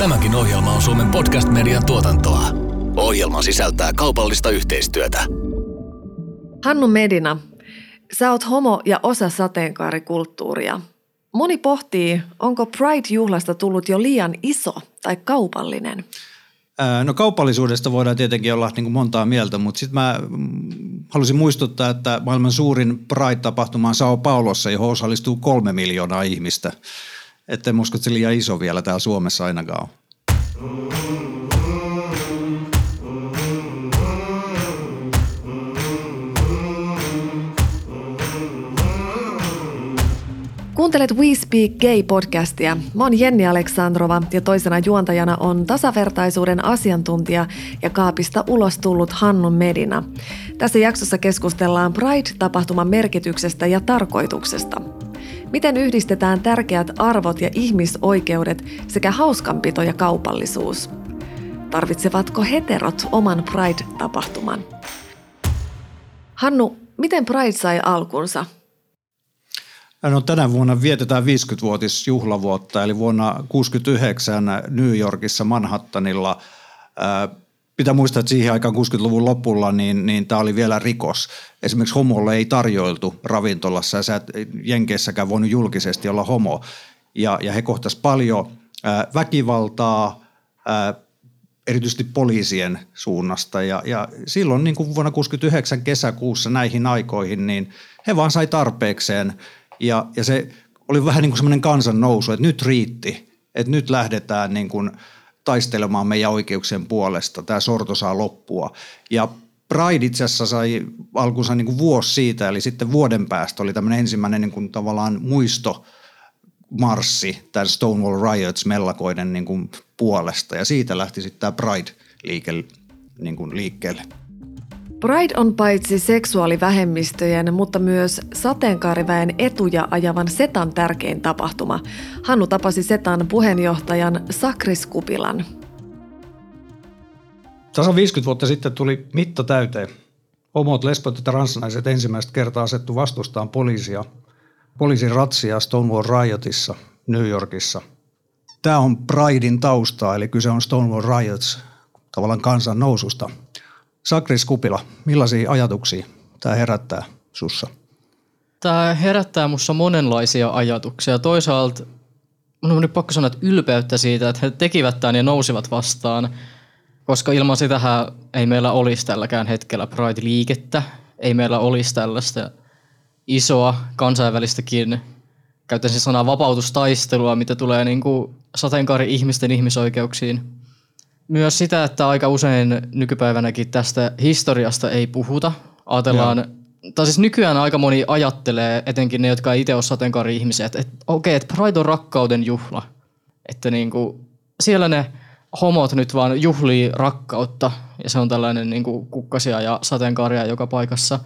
Tämäkin ohjelma on Suomen podcast-median tuotantoa. Ohjelma sisältää kaupallista yhteistyötä. Hannu Medina, sä oot homo ja osa sateenkaarikulttuuria. Moni pohtii, onko Pride-juhlasta tullut jo liian iso tai kaupallinen? No kaupallisuudesta voidaan tietenkin olla niin kuin montaa mieltä, mutta sitten mä mm, halusin muistuttaa, että maailman suurin Pride-tapahtuma on Sao Paulossa, johon osallistuu kolme miljoonaa ihmistä. Että en usko, että se liian iso vielä täällä Suomessa ainakaan on. Kuuntelet We Speak Gay-podcastia. Mä oon Jenni Aleksandrova ja toisena juontajana on tasavertaisuuden asiantuntija ja kaapista ulos tullut Hannu Medina. Tässä jaksossa keskustellaan Pride-tapahtuman merkityksestä ja tarkoituksesta. Miten yhdistetään tärkeät arvot ja ihmisoikeudet sekä hauskanpito ja kaupallisuus? Tarvitsevatko heterot oman Pride-tapahtuman? Hannu, miten Pride sai alkunsa – No, tänä vuonna vietetään 50-vuotisjuhlavuotta, eli vuonna 1969 New Yorkissa Manhattanilla. Pitää muistaa, että siihen aikaan 60-luvun lopulla niin, niin tämä oli vielä rikos. Esimerkiksi homolle ei tarjoiltu ravintolassa ja sä et Jenkeissäkään voinut julkisesti olla homo. Ja, ja he kohtasivat paljon ää, väkivaltaa, ää, erityisesti poliisien suunnasta. Ja, ja silloin niin kuin vuonna 1969 kesäkuussa näihin aikoihin, niin he vaan sai tarpeekseen – ja, ja se oli vähän niin kuin semmoinen kansan nousu, että nyt riitti, että nyt lähdetään niin kuin taistelemaan meidän oikeuksien puolesta. Tämä sorto saa loppua. Ja Pride itse asiassa sai alkunsa niin kuin vuosi siitä, eli sitten vuoden päästä oli tämmöinen ensimmäinen niin kuin tavallaan muisto marssi tämän Stonewall Riots mellakoiden niin kuin puolesta. Ja siitä lähti sitten tämä Pride-liike niin kuin liikkeelle. Pride on paitsi seksuaalivähemmistöjen, mutta myös sateenkaariväen etuja ajavan Setan tärkein tapahtuma. Hannu tapasi Setan puheenjohtajan Sakris Kupilan. Tasa 50 vuotta sitten tuli mitta täyteen. Homot, lesbot ja transnaiset ensimmäistä kertaa asettu vastustaan poliisia. Poliisin ratsia Stonewall Riotissa New Yorkissa. Tämä on Pridein tausta, eli kyse on Stonewall Riots, tavallaan kansan noususta – Sakris Kupila, millaisia ajatuksia tämä herättää sussa? Tämä herättää minussa monenlaisia ajatuksia. Toisaalta minun on nyt pakko sanoa, että ylpeyttä siitä, että he tekivät tämän ja nousivat vastaan, koska ilman sitähän ei meillä olisi tälläkään hetkellä Pride-liikettä, ei meillä olisi tällaista isoa kansainvälistäkin, käyttäisin sanaa vapautustaistelua, mitä tulee niin kuin sateenkaari-ihmisten ihmisoikeuksiin – myös sitä, että aika usein nykypäivänäkin tästä historiasta ei puhuta. Ajatellaan, Joo. tai siis nykyään aika moni ajattelee, etenkin ne, jotka ei itse ole sateenkaari-ihmisiä, että, että okei, okay, että Pride on rakkauden juhla. Että niin kuin, siellä ne homot nyt vaan juhlii rakkautta ja se on tällainen niin kuin kukkasia ja sateenkaaria joka paikassa.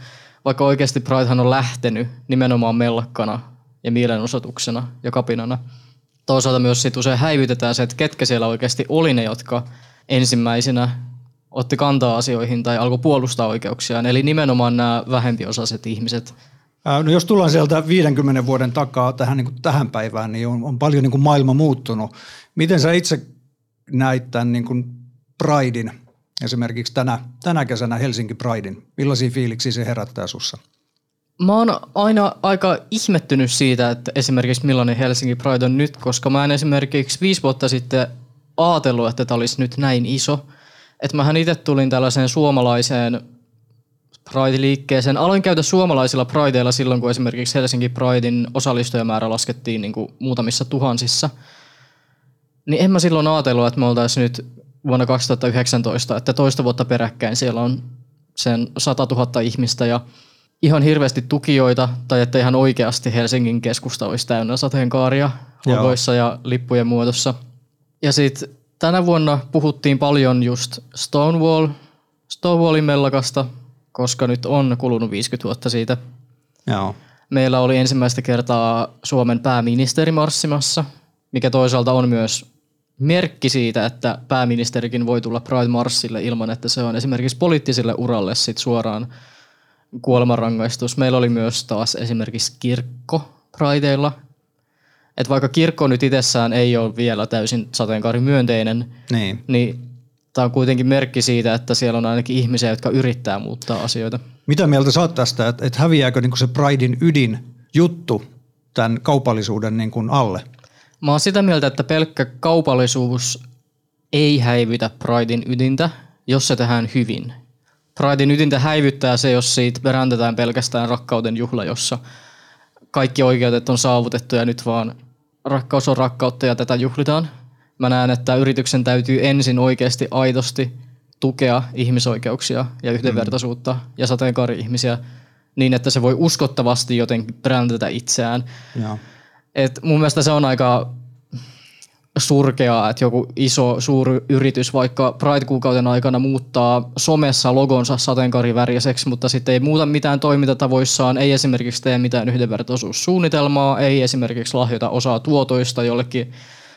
Vaikka oikeasti Pridehan on lähtenyt nimenomaan mellakkana ja mielenosoituksena ja kapinana. Toisaalta myös sit usein häivytetään se, että ketkä siellä oikeasti oli ne, jotka ensimmäisenä otti kantaa asioihin tai alkoi puolustaa oikeuksiaan. Eli nimenomaan nämä vähempiosaiset ihmiset. No jos tullaan sieltä 50 vuoden takaa tähän, niin tähän päivään, niin on, on paljon niin kuin maailma muuttunut. Miten sä itse näit tämän niin kuin Pridein, esimerkiksi tänä, tänä kesänä Helsinki Pridein? Millaisia fiiliksiä se herättää sussa? Mä oon aina aika ihmettynyt siitä, että esimerkiksi millainen Helsinki Pride on nyt, koska mä en esimerkiksi viisi vuotta sitten ajatellut, että tämä olisi nyt näin iso. Että mähän itse tulin tällaiseen suomalaiseen Pride-liikkeeseen. Aloin käydä suomalaisilla Prideilla silloin, kun esimerkiksi Helsinki Pridein osallistujamäärä laskettiin niin kuin muutamissa tuhansissa. Niin en mä silloin ajatellut, että me oltaisiin nyt vuonna 2019, että toista vuotta peräkkäin siellä on sen 100 000 ihmistä ja ihan hirveästi tukijoita, tai että ihan oikeasti Helsingin keskusta olisi täynnä sateenkaaria logoissa ja lippujen muodossa – ja sitten tänä vuonna puhuttiin paljon just Stonewall, Stonewallin mellakasta, koska nyt on kulunut 50 vuotta siitä. Joo. Meillä oli ensimmäistä kertaa Suomen pääministeri marssimassa, mikä toisaalta on myös merkki siitä, että pääministerikin voi tulla Pride Marssille ilman, että se on esimerkiksi poliittiselle uralle sit suoraan kuolemanrangaistus. Meillä oli myös taas esimerkiksi kirkko Prideilla, Että vaikka kirkko nyt itsessään ei ole vielä täysin sateenkaarimyönteinen, Niin. niin tämä on kuitenkin merkki siitä, että siellä on ainakin ihmisiä, jotka yrittää muuttaa asioita. Mitä mieltä sä oot tästä, että, että häviääkö niin se Pridein ydin juttu tämän kaupallisuuden niin kuin alle? Mä oon sitä mieltä, että pelkkä kaupallisuus ei häivytä Pridein ydintä, jos se tehdään hyvin. Pridein ydintä häivyttää se, jos siitä peräntetään pelkästään rakkauden juhla, jossa kaikki oikeudet on saavutettu ja nyt vaan rakkaus on rakkautta ja tätä juhlitaan. Mä näen, että yrityksen täytyy ensin oikeasti aidosti tukea ihmisoikeuksia ja yhdenvertaisuutta mm. ja sateenkaari-ihmisiä niin, että se voi uskottavasti jotenkin brändätä itseään. Joo. Et mun mielestä se on aika surkeaa, että joku iso suuri yritys vaikka Pride-kuukauden aikana muuttaa somessa logonsa sateenkaariväriseksi, mutta sitten ei muuta mitään toimintatavoissaan, ei esimerkiksi tee mitään yhdenvertaisuussuunnitelmaa, ei esimerkiksi lahjoita osaa tuotoista jollekin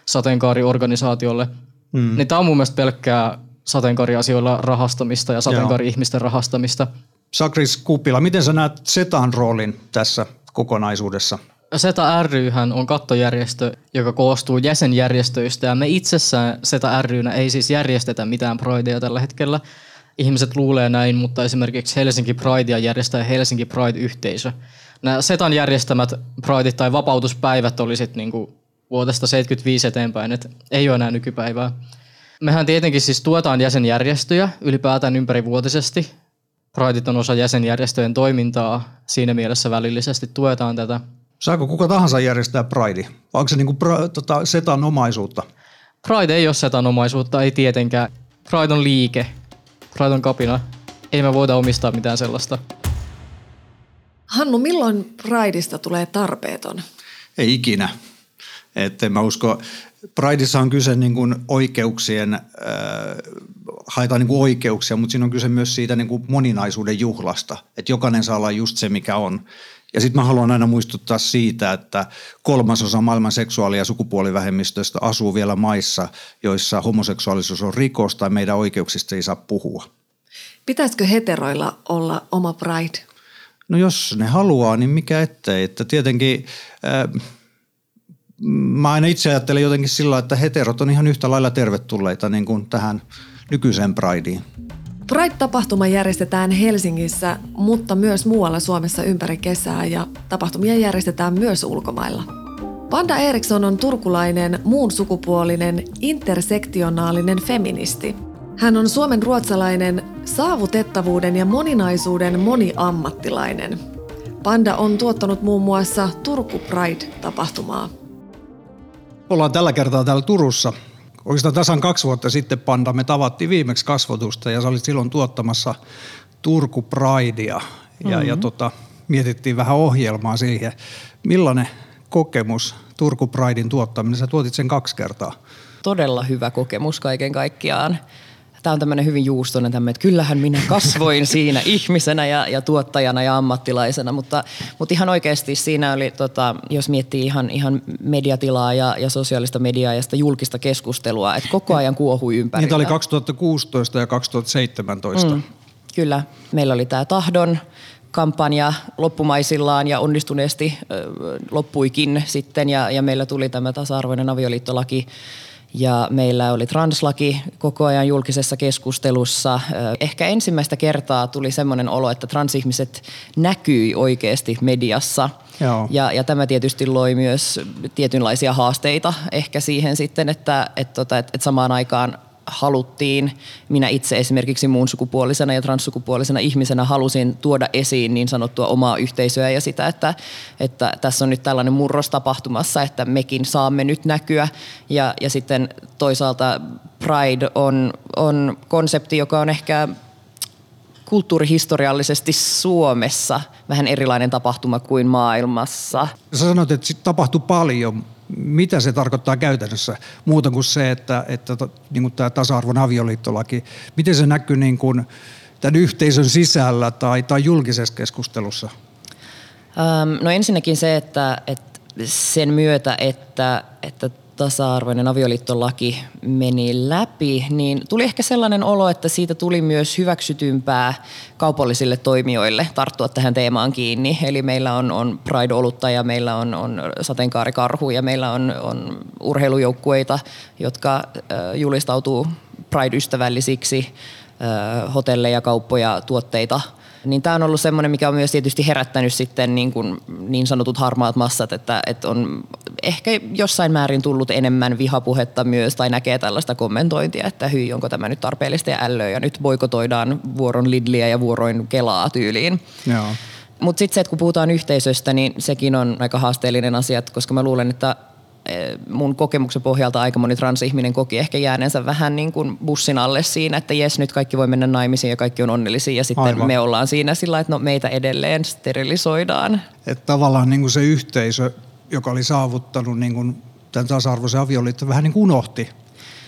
sateenkaariorganisaatiolle. Mm. Niin tämä on mun mielestä pelkkää sateenkaariasioilla rahastamista ja sateenkaari-ihmisten rahastamista. Sakris Kuppila, miten sä näet Setan roolin tässä kokonaisuudessa? SETA ryhän on kattojärjestö, joka koostuu jäsenjärjestöistä ja me itsessään SETA rynä ei siis järjestetä mitään Pridea tällä hetkellä. Ihmiset luulee näin, mutta esimerkiksi Helsinki Pridea järjestää Helsinki Pride-yhteisö. Nämä SETAn järjestämät Prideit tai vapautuspäivät oli sitten niinku vuodesta 75 eteenpäin, että ei ole enää nykypäivää. Mehän tietenkin siis tuetaan jäsenjärjestöjä ylipäätään ympärivuotisesti. Prideit on osa jäsenjärjestöjen toimintaa, siinä mielessä välillisesti tuetaan tätä. Saako kuka tahansa järjestää Pride? Vai onko se niin kuin pra, tota, Setan omaisuutta? Pride ei ole setan omaisuutta, ei tietenkään. Pride on liike. Pride on kapina. Ei me voida omistaa mitään sellaista. Hannu, milloin Prideista tulee tarpeeton? Ei ikinä. Että en mä usko, Prideissa on kyse niin kuin oikeuksien, äh, haetaan niin kuin oikeuksia, mutta siinä on kyse myös siitä niin kuin moninaisuuden juhlasta, että jokainen saa olla just se, mikä on. Ja sitten mä haluan aina muistuttaa siitä, että kolmasosa maailman seksuaali- ja sukupuolivähemmistöistä asuu vielä maissa, joissa homoseksuaalisuus on rikos tai meidän oikeuksista ei saa puhua. Pitäisikö heteroilla olla oma Pride? No jos ne haluaa, niin mikä ettei. Että tietenkin äh, mä aina itse ajattelen jotenkin sillä, että heterot on ihan yhtä lailla tervetulleita niin kuin tähän nykyiseen Prideen. Pride-tapahtuma järjestetään Helsingissä, mutta myös muualla Suomessa ympäri kesää ja tapahtumia järjestetään myös ulkomailla. Panda Eriksson on turkulainen, muun sukupuolinen, intersektionaalinen feministi. Hän on Suomen ruotsalainen, saavutettavuuden ja moninaisuuden moniammattilainen. Panda on tuottanut muun muassa Turku Pride-tapahtumaa. Ollaan tällä kertaa täällä Turussa. Oikeastaan tasan kaksi vuotta sitten Panda me tavattiin viimeksi kasvotusta ja sä olit silloin tuottamassa Turku Pridea. Ja, mm-hmm. ja tota, mietittiin vähän ohjelmaa siihen. Millainen kokemus Turku Pridein tuottaminen? Sä tuotit sen kaksi kertaa. Todella hyvä kokemus kaiken kaikkiaan. Tämä on tämmöinen hyvin juustoinen tämmöinen, että kyllähän minä kasvoin siinä ihmisenä ja, ja tuottajana ja ammattilaisena, mutta, mutta ihan oikeasti siinä oli, tota, jos miettii ihan, ihan mediatilaa ja, ja sosiaalista mediaa ja sitä julkista keskustelua, että koko ajan kuohui ympärillä. Niitä oli 2016 ja 2017. Mm, kyllä. Meillä oli tämä Tahdon kampanja loppumaisillaan ja onnistuneesti ö, loppuikin sitten ja, ja meillä tuli tämä tasa-arvoinen avioliittolaki ja meillä oli translaki koko ajan julkisessa keskustelussa. Ehkä ensimmäistä kertaa tuli semmoinen olo, että transihmiset näkyi oikeasti mediassa. Joo. Ja, ja tämä tietysti loi myös tietynlaisia haasteita ehkä siihen sitten, että, että, tota, että, että samaan aikaan haluttiin, minä itse esimerkiksi muun sukupuolisena ja transsukupuolisena ihmisenä halusin tuoda esiin niin sanottua omaa yhteisöä ja sitä, että, että tässä on nyt tällainen murros tapahtumassa, että mekin saamme nyt näkyä ja, ja sitten toisaalta Pride on, on konsepti, joka on ehkä kulttuurihistoriallisesti Suomessa vähän erilainen tapahtuma kuin maailmassa. Sä sanoit, että tapahtui paljon, mitä se tarkoittaa käytännössä muuta kuin se, että, että niin kuin tämä tasa-arvon avioliittolaki, miten se näkyy niin kuin tämän yhteisön sisällä tai, tai julkisessa keskustelussa? No ensinnäkin se, että, että sen myötä, että, että tasa-arvoinen avioliittolaki meni läpi, niin tuli ehkä sellainen olo, että siitä tuli myös hyväksytympää kaupallisille toimijoille tarttua tähän teemaan kiinni. Eli meillä on, on Pride-olutta ja meillä on, on sateenkaarikarhu ja meillä on, on urheilujoukkueita, jotka julistautuu Pride-ystävällisiksi, hotelleja, kauppoja, tuotteita – niin tämä on ollut semmoinen, mikä on myös tietysti herättänyt sitten niin, kuin niin sanotut harmaat massat, että, että on ehkä jossain määrin tullut enemmän vihapuhetta myös tai näkee tällaista kommentointia, että hyi, onko tämä nyt tarpeellista ja ällöä ja nyt boikotoidaan vuoron Lidliä ja vuoroin Kelaa tyyliin. Mutta sitten se, että kun puhutaan yhteisöstä, niin sekin on aika haasteellinen asia, koska mä luulen, että mun kokemuksen pohjalta aika moni transihminen koki ehkä jääneensä vähän niin kuin bussin alle siinä, että jes nyt kaikki voi mennä naimisiin ja kaikki on onnellisia ja sitten Aivan. me ollaan siinä sillä että no meitä edelleen sterilisoidaan. Että tavallaan niin kuin se yhteisö, joka oli saavuttanut niin kuin tämän tasa-arvoisen avioliitto vähän niin kuin unohti,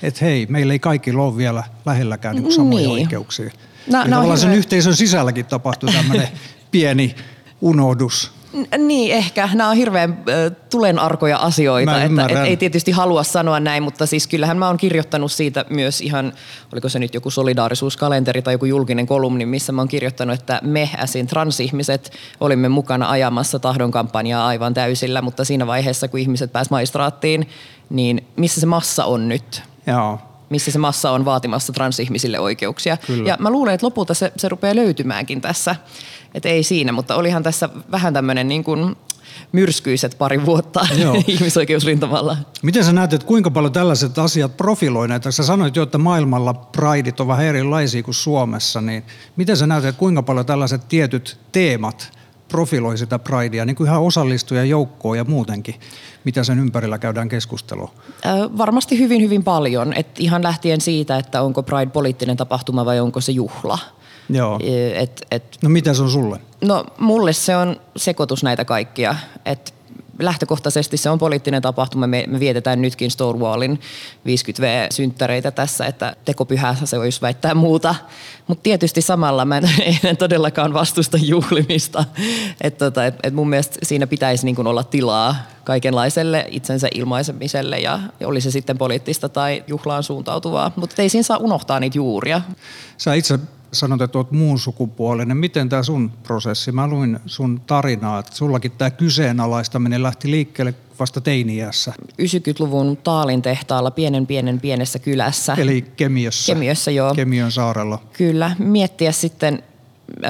että hei, meillä ei kaikki ole vielä lähelläkään niin kuin samoja niin. oikeuksia. No, no, tavallaan sen yhteisön sisälläkin tapahtui tämmöinen pieni unohdus. Niin, ehkä. Nämä on hirveän äh, tulenarkoja asioita. Että, et, ei tietysti halua sanoa näin, mutta siis kyllähän mä oon kirjoittanut siitä myös ihan, oliko se nyt joku solidaarisuuskalenteri tai joku julkinen kolumni, missä mä oon kirjoittanut, että me äsin transihmiset olimme mukana ajamassa tahdonkampanjaa aivan täysillä, mutta siinä vaiheessa, kun ihmiset pääsivät maistraattiin, niin missä se massa on nyt? Joo missä se massa on vaatimassa transihmisille oikeuksia. Kyllä. Ja mä luulen, että lopulta se, se rupeaa löytymäänkin tässä. Että ei siinä, mutta olihan tässä vähän tämmöinen niin kuin myrskyiset pari vuotta ihmisoikeusrintamalla. Miten sä näet, että kuinka paljon tällaiset asiat profiloi näitä? Sä sanoit jo, että maailmalla prideit on vähän erilaisia kuin Suomessa, niin miten sä näet, että kuinka paljon tällaiset tietyt teemat profiloi sitä pridea, niin kuin ihan osallistuja joukkoon ja muutenkin? Mitä sen ympärillä käydään keskustelua? Varmasti hyvin, hyvin paljon. Et ihan lähtien siitä, että onko Pride poliittinen tapahtuma vai onko se juhla. Joo. Et, et, no mitä se on sulle? No mulle se on sekoitus näitä kaikkia. Et lähtökohtaisesti se on poliittinen tapahtuma. Me, me vietetään nytkin Stonewallin 50V-synttäreitä tässä, että tekopyhässä se olisi väittää muuta. Mutta tietysti samalla mä en, en todellakaan vastusta juhlimista. Et tota, et, et mun mielestä siinä pitäisi niin olla tilaa kaikenlaiselle itsensä ilmaisemiselle ja oli se sitten poliittista tai juhlaan suuntautuvaa. Mutta ei siinä saa unohtaa niitä juuria. Sä itse sanot, että olet muun sukupuolinen. Miten tämä sun prosessi? Mä luin sun tarinaa, että sullakin tämä kyseenalaistaminen lähti liikkeelle vasta teiniässä. 90-luvun Taalin tehtaalla pienen pienen pienessä kylässä. Eli Kemiössä. Kemiössä, joo. Kemiön saarella. Kyllä. Miettiä sitten ö,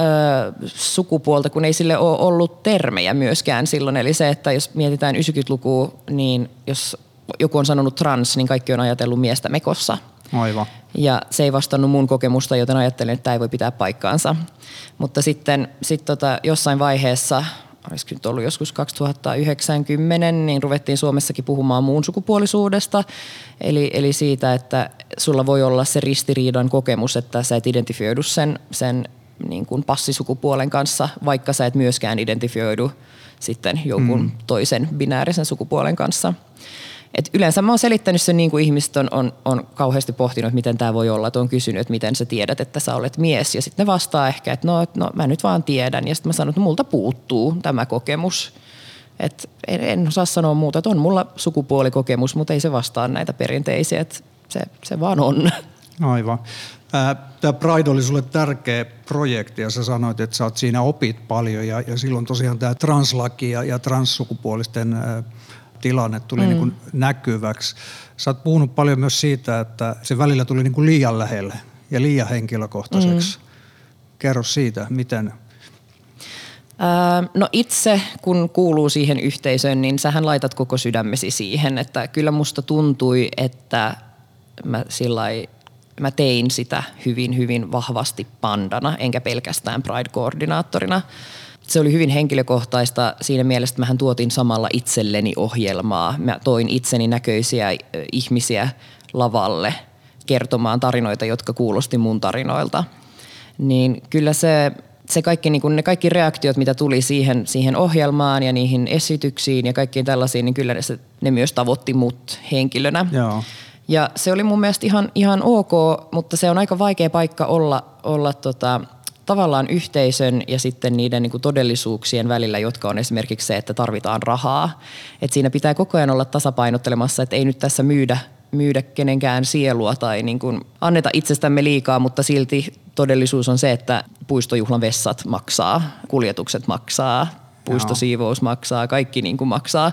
sukupuolta, kun ei sille ole ollut termejä myöskään silloin. Eli se, että jos mietitään 90-lukua, niin jos joku on sanonut trans, niin kaikki on ajatellut miestä mekossa – Aivan. Ja se ei vastannut mun kokemusta, joten ajattelin, että tämä ei voi pitää paikkaansa. Mutta sitten sit tota, jossain vaiheessa, olisiko nyt ollut joskus 2090, niin ruvettiin Suomessakin puhumaan muun sukupuolisuudesta. Eli, eli siitä, että sulla voi olla se ristiriidan kokemus, että sä et identifioidu sen, sen niin kuin passisukupuolen kanssa, vaikka sä et myöskään identifioidu sitten jonkun mm. toisen binäärisen sukupuolen kanssa. Et yleensä mä oon selittänyt sen niin kuin ihmiset on, on, on kauheasti pohtinut, että miten tämä voi olla. Että on kysynyt, että miten sä tiedät, että sä olet mies. Ja sitten ne vastaa ehkä, että no, no mä nyt vaan tiedän. Ja sitten mä sanon, että multa puuttuu tämä kokemus. Et en, en osaa sanoa muuta, että on mulla sukupuolikokemus, mutta ei se vastaa näitä perinteisiä. Että se, se vaan on. Aivan. Tämä Pride oli sulle tärkeä projekti ja sä sanoit, että sä oot siinä opit paljon ja, ja silloin tosiaan tämä translaki ja, ja transsukupuolisten tilanne tuli mm. niin kuin näkyväksi. Sä oot puhunut paljon myös siitä, että se välillä tuli niin kuin liian lähelle ja liian henkilökohtaiseksi. Mm. Kerro siitä, miten No itse, kun kuuluu siihen yhteisöön, niin sähän laitat koko sydämesi siihen, että kyllä musta tuntui, että mä sillai, mä tein sitä hyvin, hyvin vahvasti pandana, enkä pelkästään Pride-koordinaattorina se oli hyvin henkilökohtaista siinä mielessä, että mähän tuotin samalla itselleni ohjelmaa. Mä toin itseni näköisiä ihmisiä lavalle kertomaan tarinoita, jotka kuulosti mun tarinoilta. Niin kyllä se, se kaikki, niin kun ne kaikki reaktiot, mitä tuli siihen, siihen ohjelmaan ja niihin esityksiin ja kaikkiin tällaisiin, niin kyllä ne, ne myös tavoitti mut henkilönä. Joo. Ja se oli mun mielestä ihan, ihan ok, mutta se on aika vaikea paikka olla, olla tota, tavallaan yhteisön ja sitten niiden niin kuin todellisuuksien välillä, jotka on esimerkiksi se, että tarvitaan rahaa. Et siinä pitää koko ajan olla tasapainottelemassa, että ei nyt tässä myydä myydä kenenkään sielua tai niin kuin anneta itsestämme liikaa, mutta silti todellisuus on se, että puistojuhlan vessat maksaa, kuljetukset maksaa, puistosiivous maksaa, kaikki niin kuin maksaa.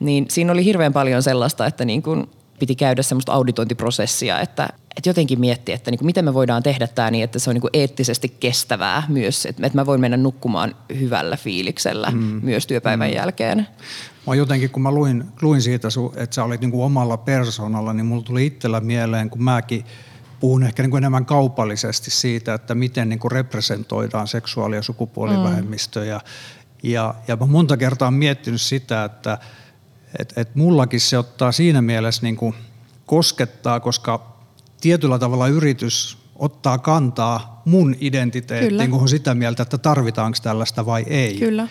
Niin siinä oli hirveän paljon sellaista, että niin kuin piti käydä semmoista auditointiprosessia, että, että jotenkin miettiä, että niin kuin miten me voidaan tehdä tämä niin, että se on niin kuin eettisesti kestävää myös, että, että mä voin mennä nukkumaan hyvällä fiiliksellä mm. myös työpäivän mm. jälkeen. Mä jotenkin, kun mä luin, luin siitä, että sä olit niin kuin omalla persoonalla, niin mulla tuli itsellä mieleen, kun mäkin puhun ehkä niin kuin enemmän kaupallisesti siitä, että miten niin kuin representoidaan seksuaali- ja sukupuolivähemmistöjä. Mm. Ja, ja mä monta kertaa miettinyt sitä, että et, et mullakin se ottaa siinä mielessä niin kuin koskettaa, koska tietyllä tavalla yritys ottaa kantaa mun identiteettiin, kun on sitä mieltä, että tarvitaanko tällaista vai ei. Kyllä.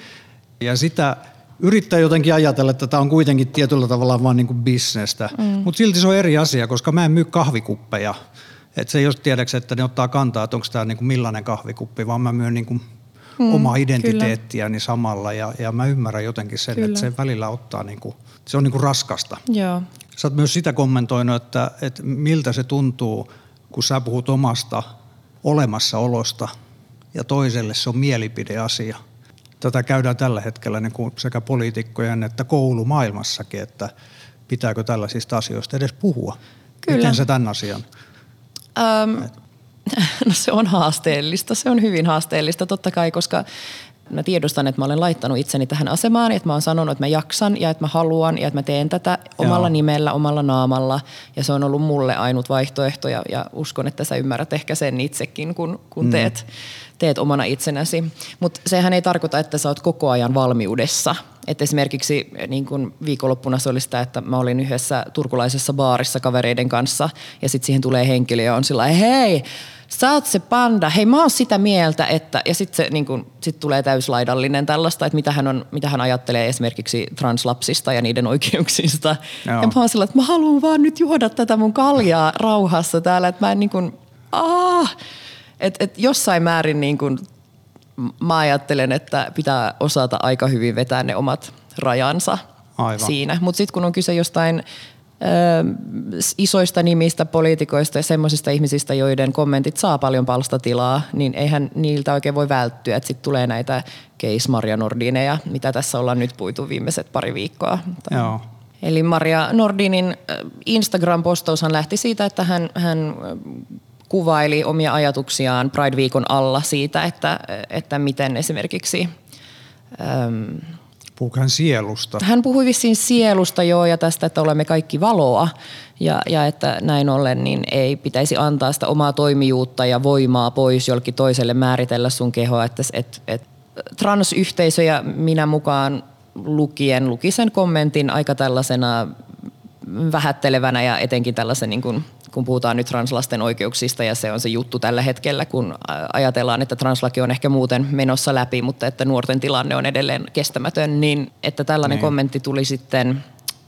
Ja sitä yrittää jotenkin ajatella, että tämä on kuitenkin tietyllä tavalla vain niin bisnestä. Mm. Mutta silti se on eri asia, koska mä en myy kahvikuppeja. Et se ei ole tiedäksi, että ne ottaa kantaa, että onko tämä niin kuin millainen kahvikuppi, vaan mä myyn niin kuin mm, omaa identiteettiäni samalla. Ja, ja mä ymmärrän jotenkin sen, kyllä. että se välillä ottaa, niin kuin, se on niin kuin raskasta. Joo. Sä oot myös sitä kommentoinut, että, että miltä se tuntuu, kun sä puhut omasta olemassaolosta ja toiselle se on mielipideasia – tätä käydään tällä hetkellä niin kuin sekä poliitikkojen että koulumaailmassakin, että pitääkö tällaisista asioista edes puhua. Kyllä. Miten se tämän asian? Öm, no se on haasteellista, se on hyvin haasteellista totta kai, koska mä tiedostan, että mä olen laittanut itseni tähän asemaan, että mä oon sanonut, että mä jaksan ja että mä haluan ja että mä teen tätä omalla Joo. nimellä, omalla naamalla. Ja se on ollut mulle ainut vaihtoehto ja, ja uskon, että sä ymmärrät ehkä sen itsekin, kun, kun mm. teet, teet omana itsenäsi. Mutta sehän ei tarkoita, että sä oot koko ajan valmiudessa. Et esimerkiksi niin kun viikonloppuna se oli sitä, että mä olin yhdessä turkulaisessa baarissa kavereiden kanssa ja sitten siihen tulee henkilö ja on sillä hei, sä oot se panda, hei mä oon sitä mieltä, että, ja sitten se niin kun, sit tulee täyslaidallinen tällaista, että mitä hän, on, mitä hän ajattelee esimerkiksi translapsista ja niiden oikeuksista. Joo. Ja mä oon sillä, että mä haluan vaan nyt juoda tätä mun kaljaa rauhassa täällä, että mä en niin kun, aah, että et jossain määrin niin kun, mä ajattelen, että pitää osata aika hyvin vetää ne omat rajansa Aivan. siinä. Mutta sitten kun on kyse jostain isoista nimistä, poliitikoista ja semmoisista ihmisistä, joiden kommentit saa paljon palstatilaa, niin eihän niiltä oikein voi välttyä. Sitten tulee näitä case Maria Nordineja, mitä tässä ollaan nyt puitu viimeiset pari viikkoa. Joo. Eli Maria Nordinin Instagram-postaushan lähti siitä, että hän, hän kuvaili omia ajatuksiaan Pride-viikon alla siitä, että, että miten esimerkiksi... Puhuuko hän sielusta? Hän puhui vissiin sielusta joo ja tästä, että olemme kaikki valoa ja, ja että näin ollen niin ei pitäisi antaa sitä omaa toimijuutta ja voimaa pois jollekin toiselle määritellä sun kehoa. Että, et, et, transyhteisö ja minä mukaan lukien luki sen kommentin aika tällaisena vähättelevänä ja etenkin tällaisen niin kuin kun puhutaan nyt translasten oikeuksista ja se on se juttu tällä hetkellä, kun ajatellaan, että translaki on ehkä muuten menossa läpi, mutta että nuorten tilanne on edelleen kestämätön, niin että tällainen niin. kommentti tuli sitten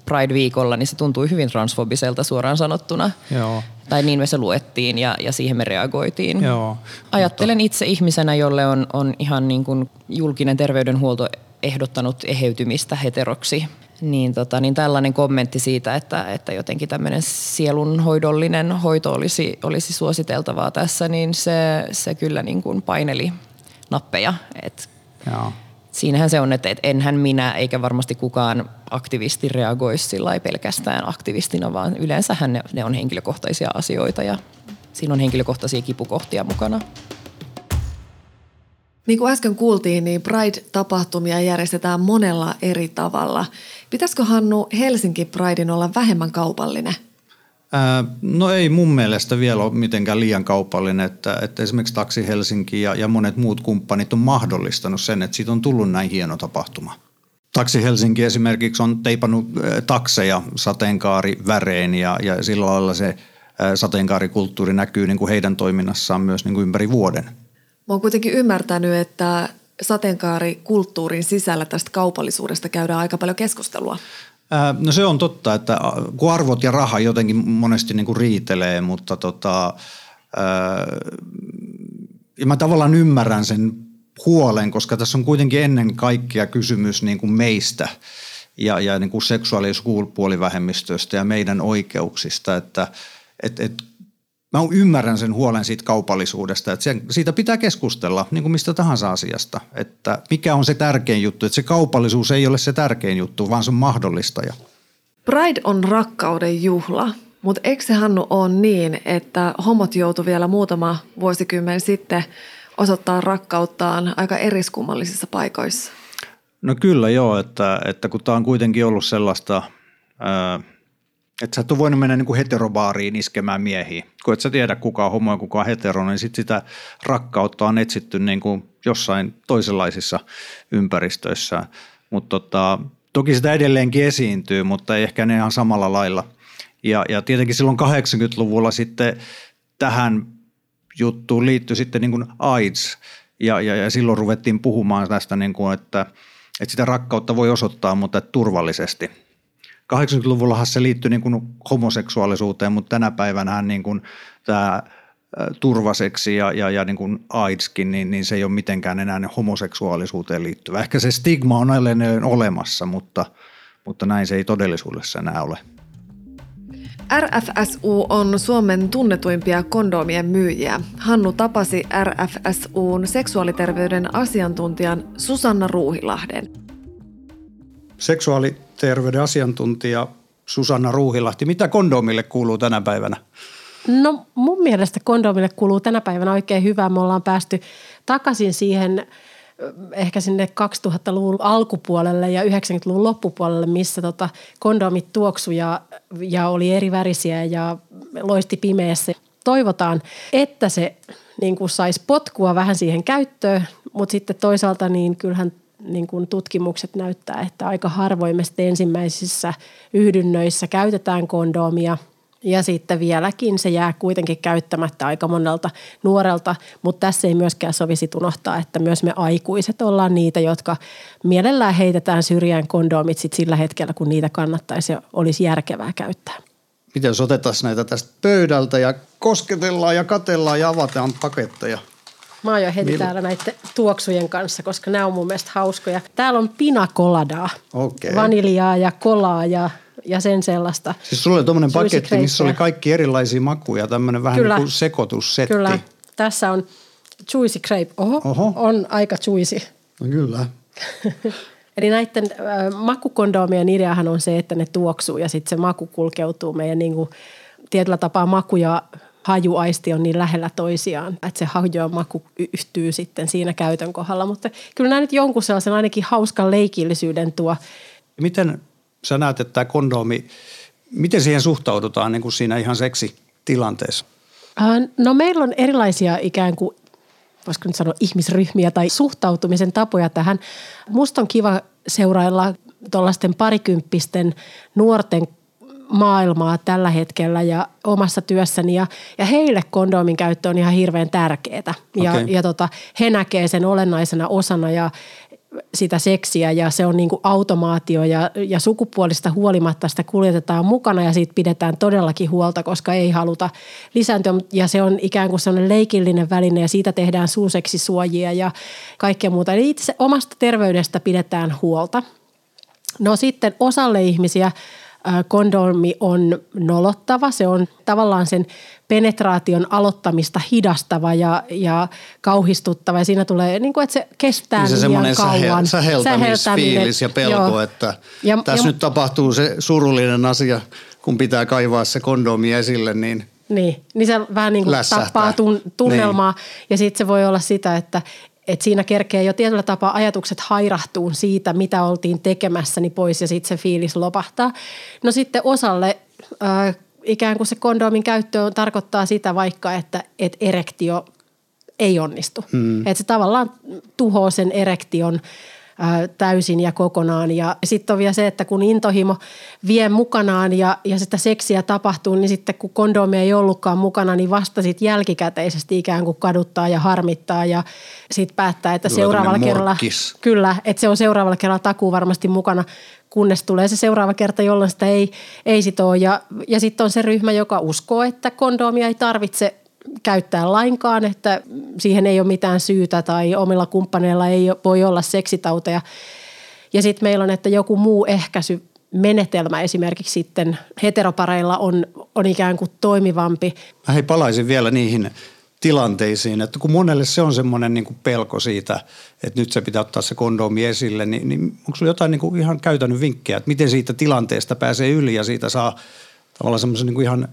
Pride-viikolla, niin se tuntui hyvin transfobiselta suoraan sanottuna. Joo. Tai niin me se luettiin ja, ja siihen me reagoitiin. Joo, Ajattelen mutta... itse ihmisenä, jolle on, on ihan niin kuin julkinen terveydenhuolto ehdottanut eheytymistä heteroksi niin, tota, niin tällainen kommentti siitä, että, että jotenkin tämmöinen sielunhoidollinen hoito olisi, olisi suositeltavaa tässä, niin se, se kyllä niin kuin paineli nappeja. Et Joo. Siinähän se on, että et enhän minä eikä varmasti kukaan aktivisti reagoisi sillä pelkästään aktivistina, vaan yleensähän ne, ne on henkilökohtaisia asioita ja siinä on henkilökohtaisia kipukohtia mukana. Niin kuin äsken kuultiin, niin Pride-tapahtumia järjestetään monella eri tavalla. Pitäisikö Hannu Helsinki Pridein olla vähemmän kaupallinen? Ää, no ei mun mielestä vielä ole mitenkään liian kaupallinen, että, että esimerkiksi Taksi Helsinki ja, ja monet muut kumppanit on mahdollistanut sen, että siitä on tullut näin hieno tapahtuma. Taksi Helsinki esimerkiksi on teipannut takseja sateenkaarivärein ja, ja sillä lailla se sateenkaarikulttuuri näkyy niin kuin heidän toiminnassaan myös niin kuin ympäri vuoden. Mä oon kuitenkin ymmärtänyt, että sateenkaarikulttuurin sisällä tästä kaupallisuudesta käydään aika paljon keskustelua. No se on totta, että kun arvot ja raha jotenkin monesti niin kuin riitelee, mutta tota, ja mä tavallaan ymmärrän sen huolen, koska tässä on kuitenkin ennen kaikkea kysymys niin kuin meistä ja, ja niin kuin seksuaali- ja ja meidän oikeuksista, että et, et, mä ymmärrän sen huolen siitä kaupallisuudesta, että sen, siitä pitää keskustella niin kuin mistä tahansa asiasta, että mikä on se tärkein juttu, että se kaupallisuus ei ole se tärkein juttu, vaan se on mahdollistaja. Pride on rakkauden juhla, mutta eikö se Hannu ole niin, että homot joutu vielä muutama vuosikymmen sitten osoittaa rakkauttaan aika eriskummallisissa paikoissa? No kyllä joo, että, että kun tämä on kuitenkin ollut sellaista, ää, että sä et ole voinut mennä niin kuin heterobaariin iskemään miehiä. Kun et sä tiedä kuka on homo ja kuka on hetero, niin sit sitä rakkautta on etsitty niin kuin jossain toisenlaisissa ympäristöissä. Mutta tota, toki sitä edelleenkin esiintyy, mutta ei ehkä ne ihan samalla lailla. Ja, ja tietenkin silloin 80-luvulla sitten tähän juttuun liittyi sitten niin kuin AIDS. Ja, ja, ja silloin ruvettiin puhumaan tästä, niin kuin, että, että sitä rakkautta voi osoittaa, mutta turvallisesti – 80-luvullahan se liittyi niin kuin homoseksuaalisuuteen, mutta tänä päivänä niin kuin tämä turvaseksi ja, ja, ja niin kuin AIDSkin, niin, niin se ei ole mitenkään enää homoseksuaalisuuteen liittyvä. Ehkä se stigma on edelleen olemassa, mutta, mutta näin se ei todellisuudessa enää ole. RFSU on Suomen tunnetuimpia kondomien myyjiä. Hannu tapasi RFSUn seksuaaliterveyden asiantuntijan Susanna Ruuhilahden. Seksuaaliterveyden asiantuntija Susanna Ruuhilahti, mitä kondomille kuuluu tänä päivänä? No mun mielestä kondomille kuuluu tänä päivänä oikein hyvää. Me ollaan päästy takaisin siihen ehkä sinne 2000-luvun alkupuolelle ja 90-luvun loppupuolelle, missä tota kondomit tuoksu ja, ja oli eri värisiä ja loisti pimeässä. Toivotaan, että se niin kuin saisi potkua vähän siihen käyttöön, mutta sitten toisaalta niin kyllähän niin kuin tutkimukset näyttää, että aika harvoin ensimmäisissä yhdynnöissä käytetään kondomia – ja sitten vieläkin se jää kuitenkin käyttämättä aika monelta nuorelta, mutta tässä ei myöskään sovisi unohtaa, että myös me aikuiset ollaan niitä, jotka mielellään heitetään syrjään kondomit sit sillä hetkellä, kun niitä kannattaisi ja olisi järkevää käyttää. Miten otetaan näitä tästä pöydältä ja kosketellaan ja katellaan ja avataan paketteja? Mä oon jo heti Mil... täällä näiden tuoksujen kanssa, koska nämä on mun mielestä hauskoja. Täällä on pinakoladaa, okay. vaniljaa ja kolaa ja ja sen sellaista. Siis sulla oli tuommoinen paketti, missä oli kaikki erilaisia makuja, tämmöinen vähän Kyllä. niin kuin sekoitussetti. Kyllä, tässä on juicy crepe. Oho, Oho. on aika juicy. No kyllä. Eli näiden äh, makukondoomien ideahan on se, että ne tuoksuu ja sitten se maku kulkeutuu meidän niin kuin, tietyllä tapaa maku ja hajuaisti on niin lähellä toisiaan, että se haju ja maku yhtyy sitten siinä käytön kohdalla. Mutta kyllä nämä nyt jonkun sellaisen ainakin hauskan leikillisyyden tuo. Miten sä näet, että tämä kondomi, miten siihen suhtaudutaan niin kuin siinä ihan seksitilanteessa? Äh, no meillä on erilaisia ikään kuin voisiko nyt sanoa ihmisryhmiä tai suhtautumisen tapoja tähän. Musta on kiva seurailla tuollaisten parikymppisten nuorten maailmaa tällä hetkellä ja omassa työssäni ja, ja heille kondomin käyttö on ihan hirveän tärkeää. Ja, okay. ja tota, he näkee sen olennaisena osana ja sitä seksiä ja se on niin kuin automaatio ja, ja sukupuolista huolimatta sitä kuljetetaan mukana ja siitä pidetään todellakin huolta, koska ei haluta lisääntyä ja se on ikään kuin sellainen leikillinen väline ja siitä tehdään suuseksisuojia ja kaikkea muuta. Eli itse omasta terveydestä pidetään huolta. No sitten osalle ihmisiä kondomi on nolottava. Se on tavallaan sen penetraation aloittamista hidastava ja, ja kauhistuttava. Ja siinä tulee, niin kuin, että se kestää niin se semmoinen kauan. säheltämisfiilis ja pelko, joo. että ja, tässä ja, nyt tapahtuu se surullinen asia, kun pitää kaivaa se kondomi esille, niin – niin, niin se vähän niin kuin tappaa tun, tunnelmaa niin. ja sitten se voi olla sitä, että et siinä kerkee jo tietyllä tapaa ajatukset hairahtuu siitä, mitä oltiin tekemässäni pois ja sitten se fiilis lopahtaa. No sitten osalle äh, ikään kuin se kondomin käyttö on, tarkoittaa sitä vaikka, että et erektio ei onnistu. Hmm. Että se tavallaan tuhoaa sen erektion täysin ja kokonaan. Ja sitten on vielä se, että kun intohimo vie mukanaan ja, ja sitä seksiä tapahtuu, niin sitten kun kondomia ei ollutkaan mukana, niin vasta sitten jälkikäteisesti ikään kuin kaduttaa ja harmittaa ja sitten päättää, että Kyllä seuraavalla kerralla, kyllä, että se on seuraavalla kerralla takuu varmasti mukana kunnes tulee se seuraava kerta, jolloin sitä ei, ei sitoo. Ja, ja sitten on se ryhmä, joka uskoo, että kondomia ei tarvitse käyttää lainkaan, että siihen ei ole mitään syytä tai omilla kumppaneilla ei voi olla seksitauteja. Ja sitten meillä on, että joku muu ehkäisy menetelmä esimerkiksi sitten heteropareilla on, on ikään kuin toimivampi. Mä hei palaisin vielä niihin tilanteisiin, että kun monelle se on semmoinen niin kuin pelko siitä, että nyt se pitää ottaa se kondomi esille, niin, niin onko sulla jotain niin kuin ihan käytännön vinkkejä, että miten siitä tilanteesta pääsee yli ja siitä saa tavallaan semmoisen niin kuin ihan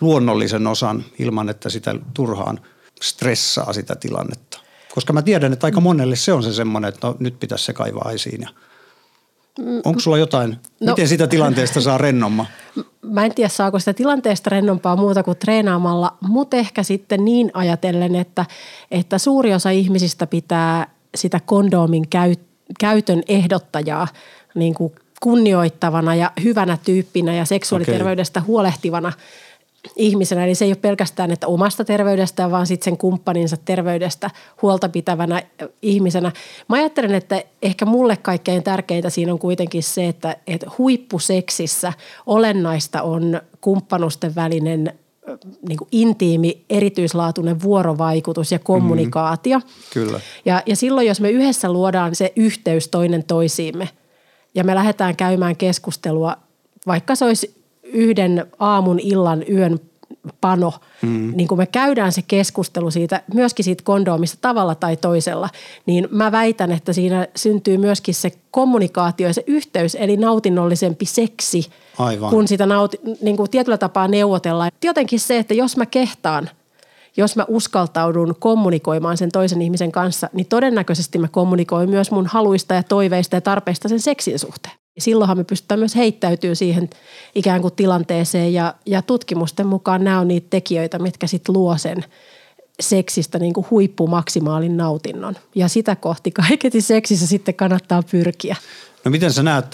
luonnollisen osan ilman, että sitä turhaan stressaa sitä tilannetta. Koska mä tiedän, että aika monelle se on se semmoinen, että no, nyt pitäisi se kaivaa esiin ja – Onko sulla jotain, no, miten sitä tilanteesta saa rennomma? Mä en tiedä, saako sitä tilanteesta rennompaa muuta kuin treenaamalla, mutta ehkä sitten niin ajatellen, että, että suuri osa ihmisistä pitää sitä kondoomin käy, käytön ehdottajaa niin kuin kunnioittavana ja hyvänä tyyppinä ja seksuaaliterveydestä okay. huolehtivana – ihmisenä. Eli se ei ole pelkästään että omasta terveydestään, vaan sitten sen kumppaninsa terveydestä huolta pitävänä ihmisenä. Mä ajattelen, että ehkä mulle kaikkein tärkeintä siinä on kuitenkin se, että, että huippuseksissä olennaista on kumppanusten välinen niin kuin intiimi, erityislaatuinen vuorovaikutus ja kommunikaatio. Mm, kyllä. Ja, ja silloin, jos me yhdessä luodaan se yhteys toinen toisiimme ja me lähdetään käymään keskustelua, vaikka se olisi yhden aamun, illan, yön pano, mm. niin kun me käydään se keskustelu siitä, myöskin siitä kondoomista tavalla tai toisella, niin mä väitän, että siinä syntyy myöskin se kommunikaatio ja se yhteys, eli nautinnollisempi seksi, Aivan. kun sitä nauti, niin kuin tietyllä tapaa neuvotellaan. Jotenkin se, että jos mä kehtaan, jos mä uskaltaudun kommunikoimaan sen toisen ihmisen kanssa, niin todennäköisesti mä kommunikoin myös mun haluista ja toiveista ja tarpeista sen seksin suhteen silloinhan me pystytään myös heittäytyy siihen ikään kuin tilanteeseen ja, ja tutkimusten mukaan nämä on niitä tekijöitä, mitkä sitten luo sen seksistä niin kuin huippumaksimaalin nautinnon. Ja sitä kohti kaiketi seksissä sitten kannattaa pyrkiä. No miten sä näet,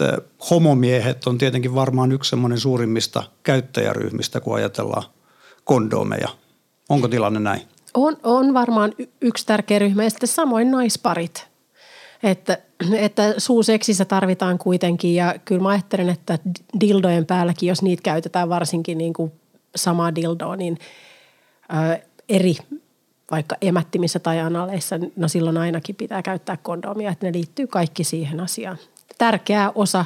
homomiehet on tietenkin varmaan yksi semmoinen suurimmista käyttäjäryhmistä, kun ajatellaan kondomeja. Onko tilanne näin? On, on varmaan yksi tärkeä ryhmä ja sitten samoin naisparit – että, että suuseksissä tarvitaan kuitenkin ja kyllä mä ajattelen, että dildojen päälläkin, jos niitä käytetään varsinkin niin kuin samaa dildoa, niin ö, eri vaikka emättimissä tai analeissa, no silloin ainakin pitää käyttää kondomia, että ne liittyy kaikki siihen asiaan. Tärkeä osa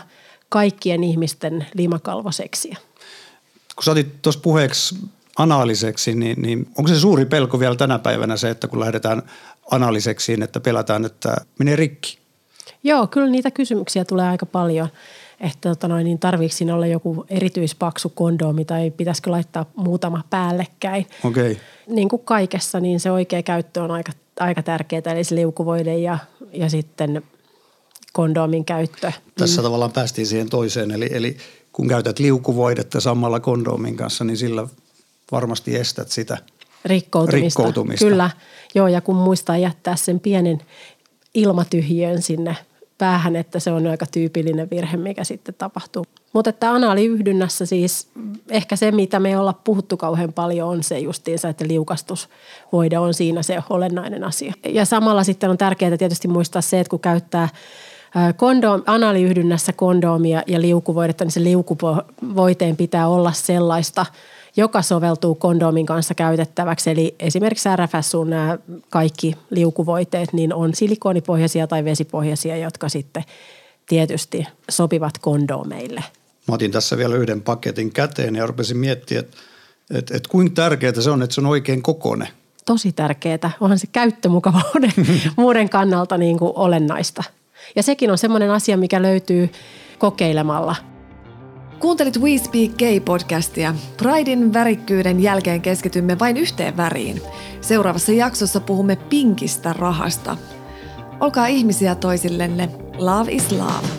kaikkien ihmisten limakalvoseksiä. Kun sä otit tuossa puheeksi anaaliseksi, niin, niin onko se suuri pelko vielä tänä päivänä se, että kun lähdetään analyseksiin, että pelätään, että menee rikki? Joo, kyllä niitä kysymyksiä tulee aika paljon. Että tota noin, niin tarviiko siinä olla joku erityispaksu kondoomi tai pitäisikö laittaa muutama päällekkäin. Okay. Niin kuin kaikessa, niin se oikea käyttö on aika, aika tärkeää, eli se liukuvoide ja, ja sitten kondoomin käyttö. Tässä mm. tavallaan päästiin siihen toiseen, eli, eli kun käytät liukuvoidetta samalla kondoomin kanssa, niin sillä varmasti estät sitä – rikkoutumista. rikkoutumista. Kyllä, joo ja kun muistaa jättää sen pienen ilmatyhjön sinne päähän, että se on aika tyypillinen virhe, mikä sitten tapahtuu. Mutta että anaaliyhdynnässä siis ehkä se, mitä me ei olla puhuttu kauhean paljon, on se justiinsa, että liukastusvoide on siinä se olennainen asia. Ja samalla sitten on tärkeää tietysti muistaa se, että kun käyttää kondoom, anaaliyhdynnässä kondoomia ja liukuvoidetta, niin se liukuvoiteen pitää olla sellaista – joka soveltuu kondoomin kanssa käytettäväksi. Eli esimerkiksi RFSUn nämä kaikki liukuvoiteet niin on silikoonipohjaisia tai vesipohjaisia, jotka sitten tietysti sopivat kondoomeille. Mä otin tässä vielä yhden paketin käteen ja rupesin miettimään, että et, et kuinka tärkeää se on, että se on oikein kokoinen. Tosi tärkeää. Onhan se käyttömukavuuden muuden kannalta niin kuin olennaista. Ja sekin on semmoinen asia, mikä löytyy kokeilemalla – Kuuntelit We Speak Gay-podcastia. Pridein värikkyyden jälkeen keskitymme vain yhteen väriin. Seuraavassa jaksossa puhumme pinkistä rahasta. Olkaa ihmisiä toisillenne. Love is love.